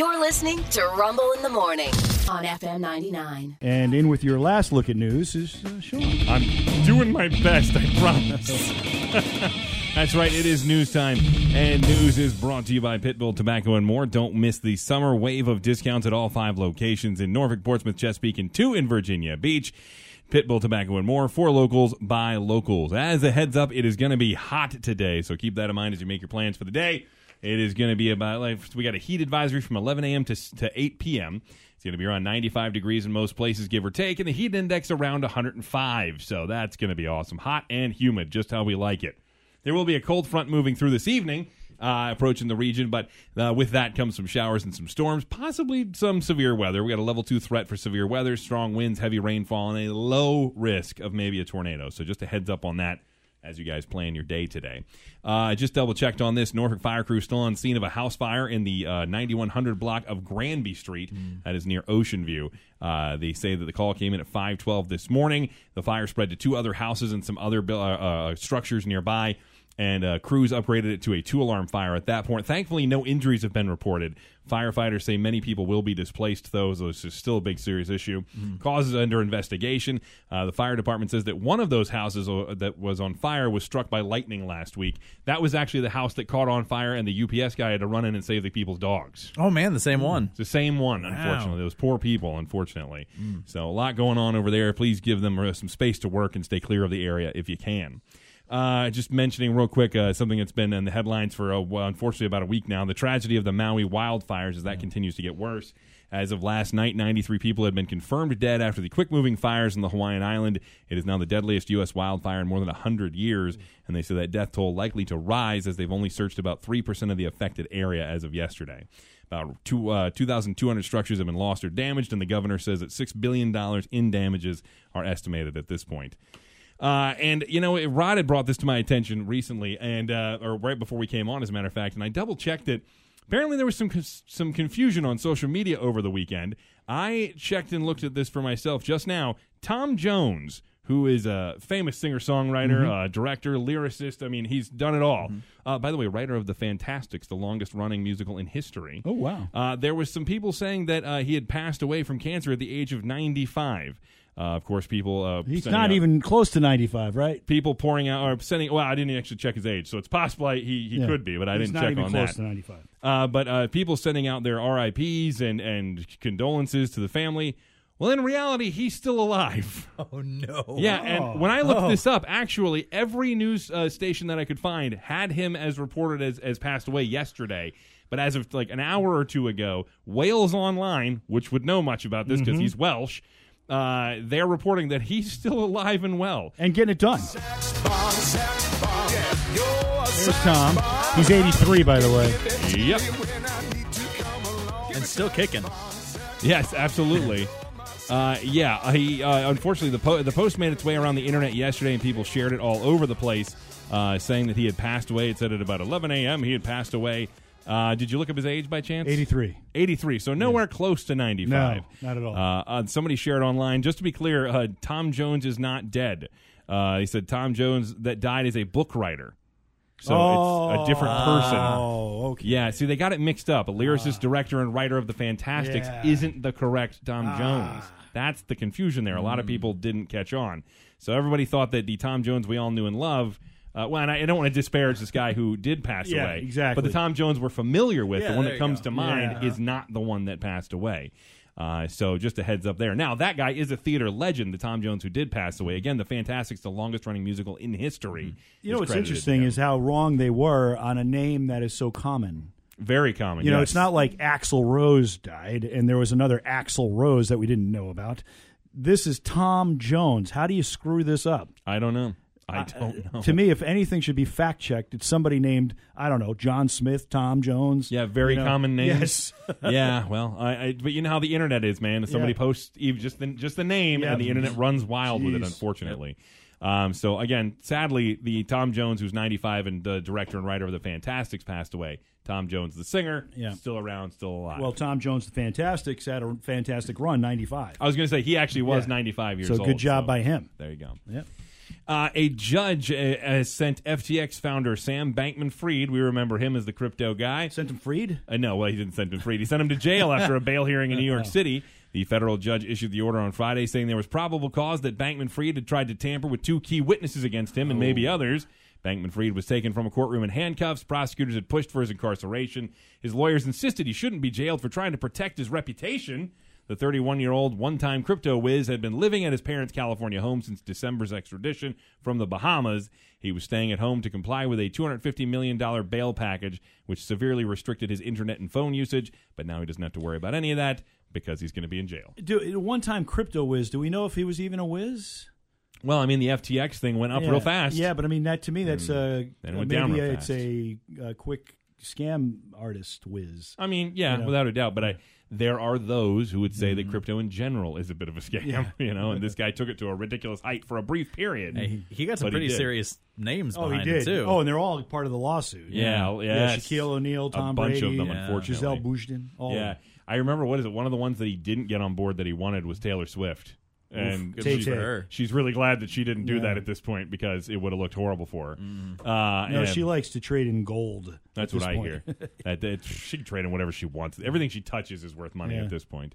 You're listening to Rumble in the Morning on FM 99. And in with your last look at news is uh, Sean. I'm doing my best, I promise. That's right, it is news time. And news is brought to you by Pitbull Tobacco and More. Don't miss the summer wave of discounts at all five locations in Norfolk, Portsmouth, Chesapeake, and two in Virginia Beach. Pitbull Tobacco and More for locals by locals. As a heads up, it is going to be hot today, so keep that in mind as you make your plans for the day. It is going to be about like we got a heat advisory from 11 a.m. to to 8 p.m. It's going to be around 95 degrees in most places, give or take, and the heat index around 105. So that's going to be awesome. Hot and humid, just how we like it. There will be a cold front moving through this evening, uh, approaching the region, but uh, with that comes some showers and some storms, possibly some severe weather. We got a level two threat for severe weather, strong winds, heavy rainfall, and a low risk of maybe a tornado. So just a heads up on that as you guys plan your day today. Uh, I just double checked on this. Norfolk Fire Crew still on scene of a house fire in the uh, 9100 block of Granby Street. Mm. That is near Ocean View. Uh, they say that the call came in at 512 this morning. The fire spread to two other houses and some other uh, uh, structures nearby and uh, crews upgraded it to a two alarm fire at that point. Thankfully, no injuries have been reported. Firefighters say many people will be displaced, though, so this is still a big, serious issue. Mm. Causes under investigation. Uh, the fire department says that one of those houses uh, that was on fire was struck by lightning last week. That was actually the house that caught on fire, and the UPS guy had to run in and save the people's dogs. Oh, man, the same one. It's the same one, wow. unfortunately. Those poor people, unfortunately. Mm. So, a lot going on over there. Please give them uh, some space to work and stay clear of the area if you can. Uh, just mentioning real quick uh, something that's been in the headlines for uh, well, unfortunately about a week now. The tragedy of the Maui wildfires as that yeah. continues to get worse. As of last night, 93 people had been confirmed dead after the quick moving fires in the Hawaiian island. It is now the deadliest U.S. wildfire in more than 100 years, and they say that death toll likely to rise as they've only searched about 3% of the affected area as of yesterday. About two, uh, 2,200 structures have been lost or damaged, and the governor says that $6 billion in damages are estimated at this point. Uh, and you know, Rod had brought this to my attention recently, and uh, or right before we came on, as a matter of fact, and I double checked it. Apparently, there was some some confusion on social media over the weekend. I checked and looked at this for myself just now. Tom Jones, who is a famous singer songwriter, mm-hmm. uh, director, lyricist. I mean, he's done it all. Mm-hmm. Uh, by the way, writer of The Fantasticks, the longest running musical in history. Oh, wow. Uh, there was some people saying that uh, he had passed away from cancer at the age of 95. Uh, of course, people. Uh, He's not out, even close to 95, right? People pouring out or sending. Well, I didn't actually check his age, so it's possible he he yeah. could be, but I He's didn't check on that. Close to 95. Uh, but uh, people sending out their RIPS and and condolences to the family. Well, in reality, he's still alive. Oh no! Yeah, and oh. when I looked oh. this up, actually, every news uh, station that I could find had him as reported as as passed away yesterday. But as of like an hour or two ago, Wales Online, which would know much about this because mm-hmm. he's Welsh, uh, they're reporting that he's still alive and well and getting it done. There's Tom. He's 83, by the way. Yep. And still kicking. Yes, absolutely. Uh, yeah, he uh, unfortunately the po- the post made its way around the internet yesterday, and people shared it all over the place, uh, saying that he had passed away. It said at about 11 a.m. he had passed away. Uh, did you look up his age by chance? 83. 83. So nowhere yeah. close to 95. No, not at all. Uh, uh, somebody shared online. Just to be clear, uh, Tom Jones is not dead. Uh, he said Tom Jones that died is a book writer. So oh, it's a different person. Oh, okay. Yeah, see, they got it mixed up. A lyricist, director, and writer of the Fantasticks yeah. isn't the correct Tom ah. Jones. That's the confusion there. A lot of Hmm. people didn't catch on. So everybody thought that the Tom Jones we all knew and love uh, well, and I, I don't want to disparage this guy who did pass Yeah, away. exactly. But the Tom Jones we're familiar with, Yeah, the one there that you comes go. to mind, Yeah. is not the one that passed away. Uh, so just a heads up there. Now that guy is a theater legend, the Tom Jones who did pass away. Again, the Fantasticks, the longest running musical in history. You know what's interesting is how wrong they were on a name that is so common. very common. You know, yes. it's not like Axl Rose died and there was another Axl Rose that we didn't know about. This is Tom Jones. How do you screw this up? I don't know. I Uh, don't know. To me, if anything should be fact checked, it's somebody named I don't know John Smith, Tom Jones. Yeah, very you know? common names. Yes. yeah, well, I, I, but you know how the internet is, man. If somebody Yeah. posts even just the, just the name, Yeah. and the internet runs wild with it. Jeez. Unfortunately. Um, so again, sadly, the Tom Jones, who's 95 and the director and writer of the Fantasticks, passed away. Tom Jones, the singer, Yeah. still around, still alive. Well, Tom Jones, the Fantasticks, had a fantastic run, ninety five. I was going to say he actually was Yeah. 95 years So old. So good job by him. There you go. Yep. Uh, a judge uh, has sent FTX founder Sam Bankman Fried. We remember him as the crypto guy. Sent him freed. Uh, no, well, he didn't send him freed. He sent him to jail after a bail hearing in New York City. The federal judge issued the order on Friday saying there was probable cause that Bankman Fried had tried to tamper with two key witnesses against him and maybe others. Bankman Fried was taken from a courtroom in handcuffs. Prosecutors had pushed for his incarceration. His lawyers insisted he shouldn't be jailed for trying to protect his reputation. The 31 year old one time crypto whiz had been living at his parents' California home since December's extradition from the Bahamas. He was staying at home to comply with a $250 million bail package, which severely restricted his internet and phone usage. But now he doesn't have to worry about any of that because he's going to be in jail. Do one time crypto whiz. Do we know if he was even a whiz? Well, I mean, the FTX thing went up yeah. real fast. Yeah, but I mean that to me that's mm. a Then it went maybe it's a, a quick scam artist whiz. I mean, yeah, You know? without a doubt. But I, there are those who would say that crypto in general is a bit of a scam, Mm-hmm. Yeah. you know, and this guy took it to a ridiculous height for a brief period. Hey, he, he got some pretty serious names Oh, he did. him too. Oh, and they're all part of the lawsuit. Yeah, yeah. yes. Shaquille O'Neal, Tom Brady. a bunch Brady, of them, Yeah. unfortunately. Gisele Bündchen. All Yeah, I remember. What is it? One of the ones that he didn't get on board that he wanted was Taylor Swift, and good Tay she's, for her. she's really glad that she didn't do Yeah. that at this point because it would have looked horrible for her. Mm. Uh, No, and she likes to trade in gold. that's what this I point. hear. that, that she can trade in whatever she wants. Everything she touches is worth money Yeah. at this point.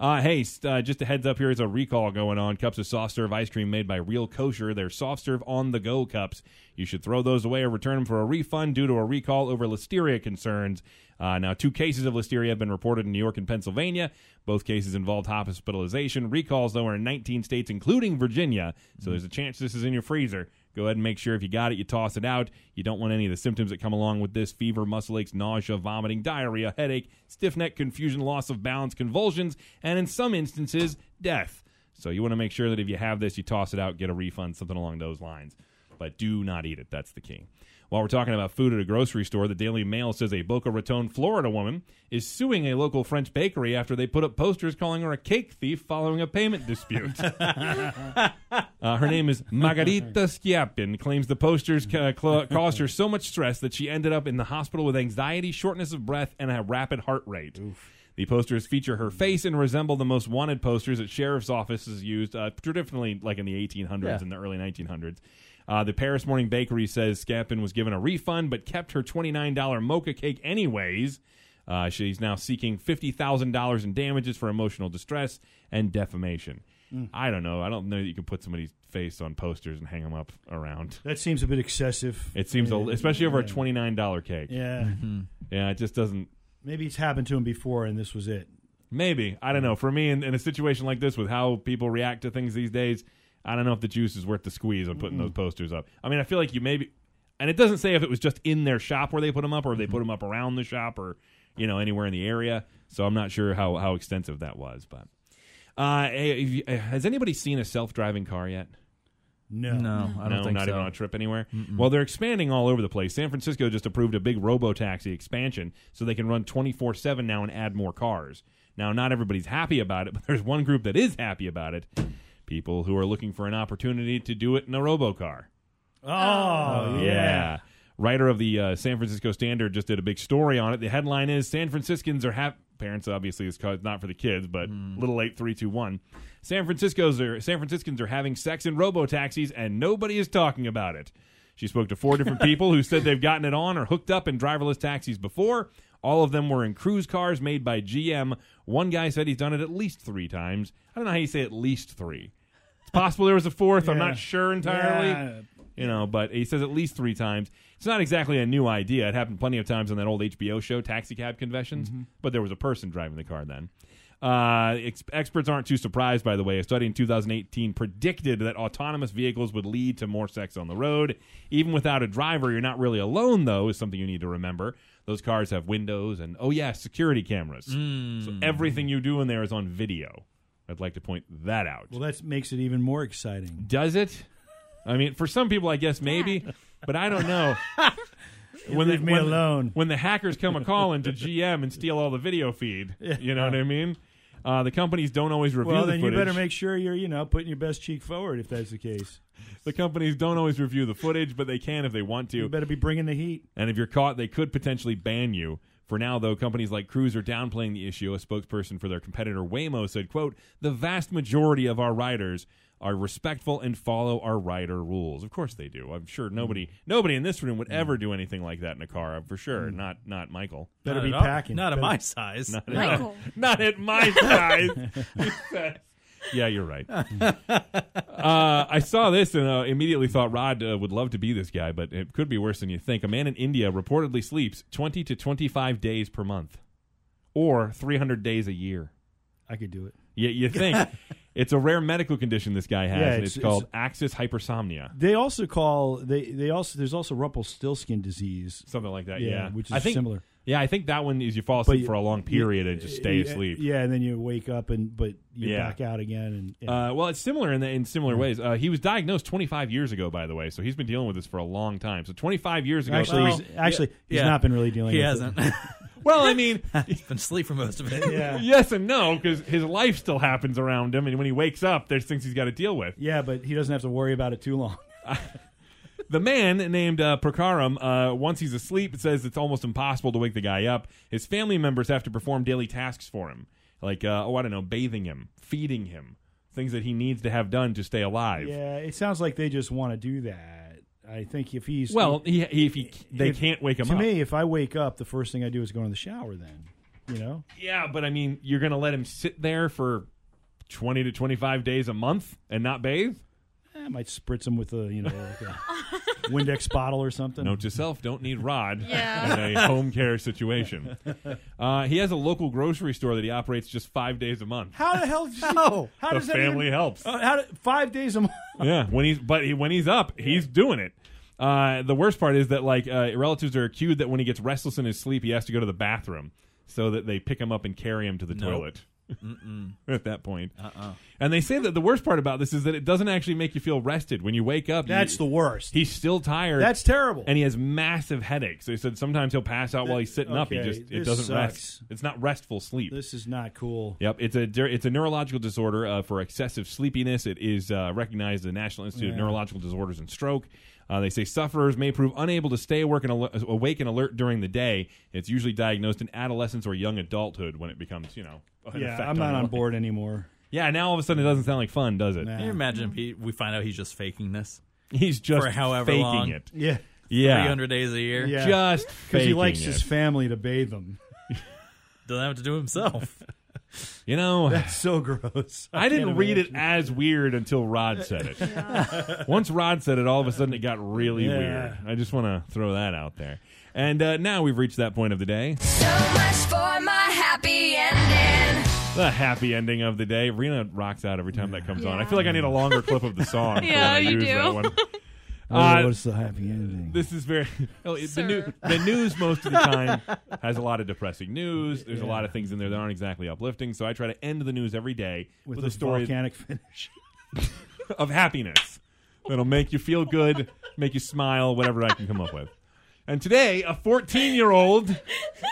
Uh, hey, uh, just a heads up here is a recall going on. Cups of soft serve ice cream made by Real Kosher. They're soft serve on the go cups. You should throw those away or return them for a refund due to a recall over listeria concerns. Uh, now, two cases of listeria have been reported in New York and Pennsylvania. Both cases involved hospitalization. Recalls, though, are in 19 states, including Virginia. So there's a chance this is in your freezer. Go ahead and make sure if you got it, you toss it out. You don't want any of the symptoms that come along with this fever, muscle aches, nausea, vomiting, diarrhea, headache, stiff neck, confusion, loss of balance, convulsions, and in some instances, death. So you want to make sure that if you have this, you toss it out, get a refund, something along those lines. But do not eat it. That's the key. While we're talking about food at a grocery store, the Daily Mail says a Boca Raton, Florida woman is suing a local French bakery after they put up posters calling her a cake thief following a payment dispute. Uh, her name is Margarita Schiappin. Claims the posters ca- cl- caused her so much stress that she ended up in the hospital with anxiety, shortness of breath, and a rapid heart rate. The posters feature her face and resemble the most wanted posters that sheriff's offices used, uh, traditionally like in the 1800s Yeah. and the early 1900s. Uh, the Paris Morning Bakery says Scappin was given a refund but kept her $29 mocha cake anyways. Uh, she's now seeking $50,000 in damages for emotional distress and defamation. I don't know. I don't know that you can put somebody's face on posters and hang them up around. That seems a bit excessive. It seems, a, especially over a $29 cake. Yeah. Yeah, it just doesn't. Maybe it's happened to him before and this was it. Maybe I don't know. For me, in, in a situation like this, with how people react to things these days, I don't know if the juice is worth the squeeze on putting those posters up. I mean, I feel like you maybe, and it doesn't say if it was just in their shop where they put them up, or if they put them up around the shop, or you know anywhere in the area. So I'm not sure how how extensive that was. But uh, hey, have you- has anybody seen a self driving car yet? No. No, I don't no, think not so. even on a trip anywhere. Well, they're expanding all over the place. San Francisco just approved a big robo taxi expansion, so they can run twenty four seven now and add more cars. Now, not everybody's happy about it, but there's one group that is happy about it. People who are looking for an opportunity to do it in a robo car. Oh, yeah. Writer of the uh, San Francisco Standard just did a big story on it. The headline is San Franciscans are happy. Parents, obviously, is cause not for the kids, but little late three, two, one. San Francisco's are San Franciscans are having sex in robo taxis, and nobody is talking about it. She spoke to four different people who said they've gotten it on or hooked up in driverless taxis before. All of them were in cruise cars made by GM. One guy said he's done it at least three times. I don't know how you say at least three. It's possible there was a fourth. I'm not sure entirely Yeah. you know, but he says at least three times. It's not exactly a new idea. It happened plenty of times on that old HBO show, Taxi Cab Confessions, but there was a person driving the car then. Uh, ex- experts aren't too surprised, by the way. A study in 2018 predicted that autonomous vehicles would lead to more sex on the road. Even without a driver, you're not really alone, though, is something you need to remember. Those cars have windows and, oh, yeah, security cameras. So everything you do in there is on video. I'd like to point that out. Well, that makes it even more exciting. Does it? I mean, for some people, I guess maybe, but I don't know. when leave me when, alone. When the hackers come a calling to GM and steal all the video feed, you know what I mean? Uh, the companies don't always review Well, the then you footage. better make sure you're, you know, putting your best cheek forward if that's the case. the companies don't always review the footage, but they can if they want You to. better be bringing the heat. And if you're caught, they could potentially ban you. For now, though, companies like Cruise are downplaying the issue. A spokesperson for their competitor Waymo said, quote, the vast majority of our riders are respectful and follow our rider rules. Of course they do. I'm sure nobody mm. nobody in this room would mm. ever do anything like that in a car. For sure, mm. not not Michael. Better Not be at packing. Not at my size. Not, Michael. not at my size. yeah, you're right. uh, I saw this and uh, immediately thought Rod uh, would love to be this guy, but it could be worse than you think. A man in India reportedly sleeps 20 to 25 days per month, or 300 days a year. I could do it. Yeah, you think it's a rare medical condition this guy has, Yeah, and it's- it's, called axis hypersomnia, They also call they they also there's also Rumpelstiltskin disease. something like that. Yeah, Yeah, which is I think, similar. Yeah, I think that one is you fall asleep you- for a long period and just stay yeah, asleep. Yeah, and then you wake up and but you're Yeah. back out again and yeah. Uh, well, it's similar in the, in similar ways. Uh, he was diagnosed 25 years ago, by the way, so he's been dealing with this for a long time. So 25 years ago, actually three- he's, actually he's yeah. not been really dealing. He with hasn't. It. well, I mean, He's been asleep for most of it. Yeah, yes and no, because his life still happens around him, and when he wakes up, there's things he's got to deal with. yeah, but he doesn't have to worry about it too long. The man named uh, Prakaram, uh, once he's asleep, it says it's almost impossible to wake the guy up. His family members have to perform daily tasks for him, like uh, oh, I don't know, bathing him, feeding him, things that he needs to have done to stay alive. Yeah, it sounds like they just want to do that. I think if he's Well, he, he, if he, they if- can't wake him up to up. me, if I wake up, the first thing I do is go in the shower. Then, you know, Yeah, but I mean, you're going to let him sit there for 20 to 25 days a month and not bathe? Eh, I might spritz him with a you know like a Windex bottle or something. Note to self, don't need Rod Yeah. in a home care situation. Uh, he has a local grocery store that he operates just five days a month. How the hell? Does he, How? how The does that family even- helps. Uh, how do, five days a month? Yeah, when he's but he, when he's up, he's doing it. Uh, the worst part is that like uh, relatives are accused that when he gets restless in his sleep, he has to go to the bathroom, so that they pick him up and carry him to the Nope. toilet. At that point, uh-uh. and they say that the worst part about this is that it doesn't actually make you feel rested when you wake up. That's you, the worst. He's still tired. That's terrible. and he has massive headaches. They said sometimes he'll pass out while he's sitting up. He okay, just it doesn't sucks. rest. It's not restful sleep. this is not cool. Yep, it's a it's a neurological disorder uh, for excessive sleepiness. It is uh, recognized the National Institute of Neurological Disorders and Stroke. Uh, they say sufferers may prove unable to stay awake and, al- awake and alert during the day. It's usually diagnosed in adolescence or young adulthood when it becomes, you know, an Yeah, effect I'm not your on life. board anymore. Yeah, now all of a sudden it doesn't sound like fun, does it? Nah. Can you imagine if he, we find out he's just faking this? He's just For however faking long. it. Yeah, Yeah, 300 days a year? Yeah. just because he likes it. his family to bathe him. Doesn't have to do himself. You know, That's so gross. I didn't can't read it as weird until Rod said it. Once Rod said it, all of a sudden it got really Yeah. weird. I just want to throw that out there. And uh, now we've reached that point of the day, So much for my happy ending. the happy ending of the day. Rena rocks out every time that comes on. I feel like I need a longer clip of the song. Yeah, when I you use do. That one. Oh, Uh, what's the happy ending? This is very oh, it- the, new, the news most of the time has a lot of depressing news. There's a lot of things in there that aren't exactly uplifting. So I try to end the news every day with, with a a story volcanic finish. of happiness that'll make you feel good, make you smile, whatever I can come up with. And today, a 14 year old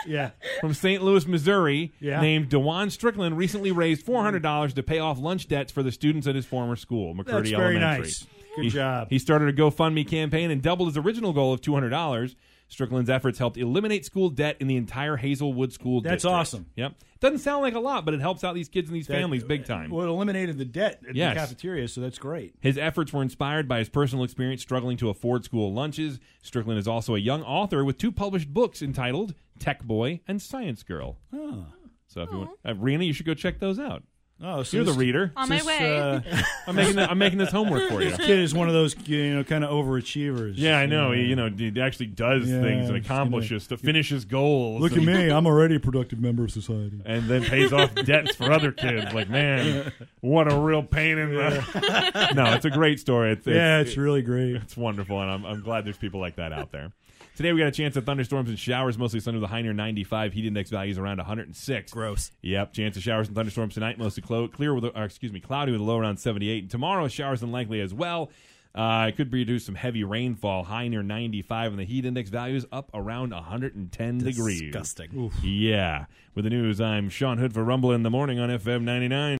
yeah, from St. Louis, Missouri, Yeah. named Dewan Strickland, recently raised $400 to pay off lunch debts for the students at his former school, McCurdy that's very Elementary. nice. Good He- job. He started a GoFundMe campaign and doubled his original goal of $200. Strickland's efforts helped eliminate school debt in the entire Hazelwood school district. That's district. awesome. Yep. Doesn't sound like a lot, but it helps out these kids and these That- families big time. Well, it eliminated the debt at Yes. the cafeteria, so that's great. His efforts were inspired by his personal experience struggling to afford school lunches. Strickland is also a young author with two published books entitled Tech Boy and Science Girl. Oh, So if you want, uh, Rena, you should go check those out. Oh so You're the reader. On my way. uh, I'm making the, I'm making this homework for you. this kid is one of those you know kind of overachievers. Yeah, I know. Yeah. He, you know, he actually does Yeah, things and it's accomplishes to finish his goals. Look at and, me. I'm already a productive member of society. And then pays off debts for other kids. Like, man, what a real pain in the. no, it's a great story. It's, it's, yeah, it's really great. It's wonderful, and I'm, I'm glad there's people like that out there. Today we got a chance of thunderstorms and showers, mostly sunny with a high near 95. Heat index values around 106. Gross. Yep, chance of showers and thunderstorms tonight, mostly clo- clear with, or excuse me, cloudy with a low around 78. And tomorrow, showers unlikely as well. Uh, it could produce some heavy rainfall, high near 95, and the heat index values up around 110 degrees. Disgusting. Yeah. With the news, I'm Sean Hood for Rumble in the Morning on FM 99.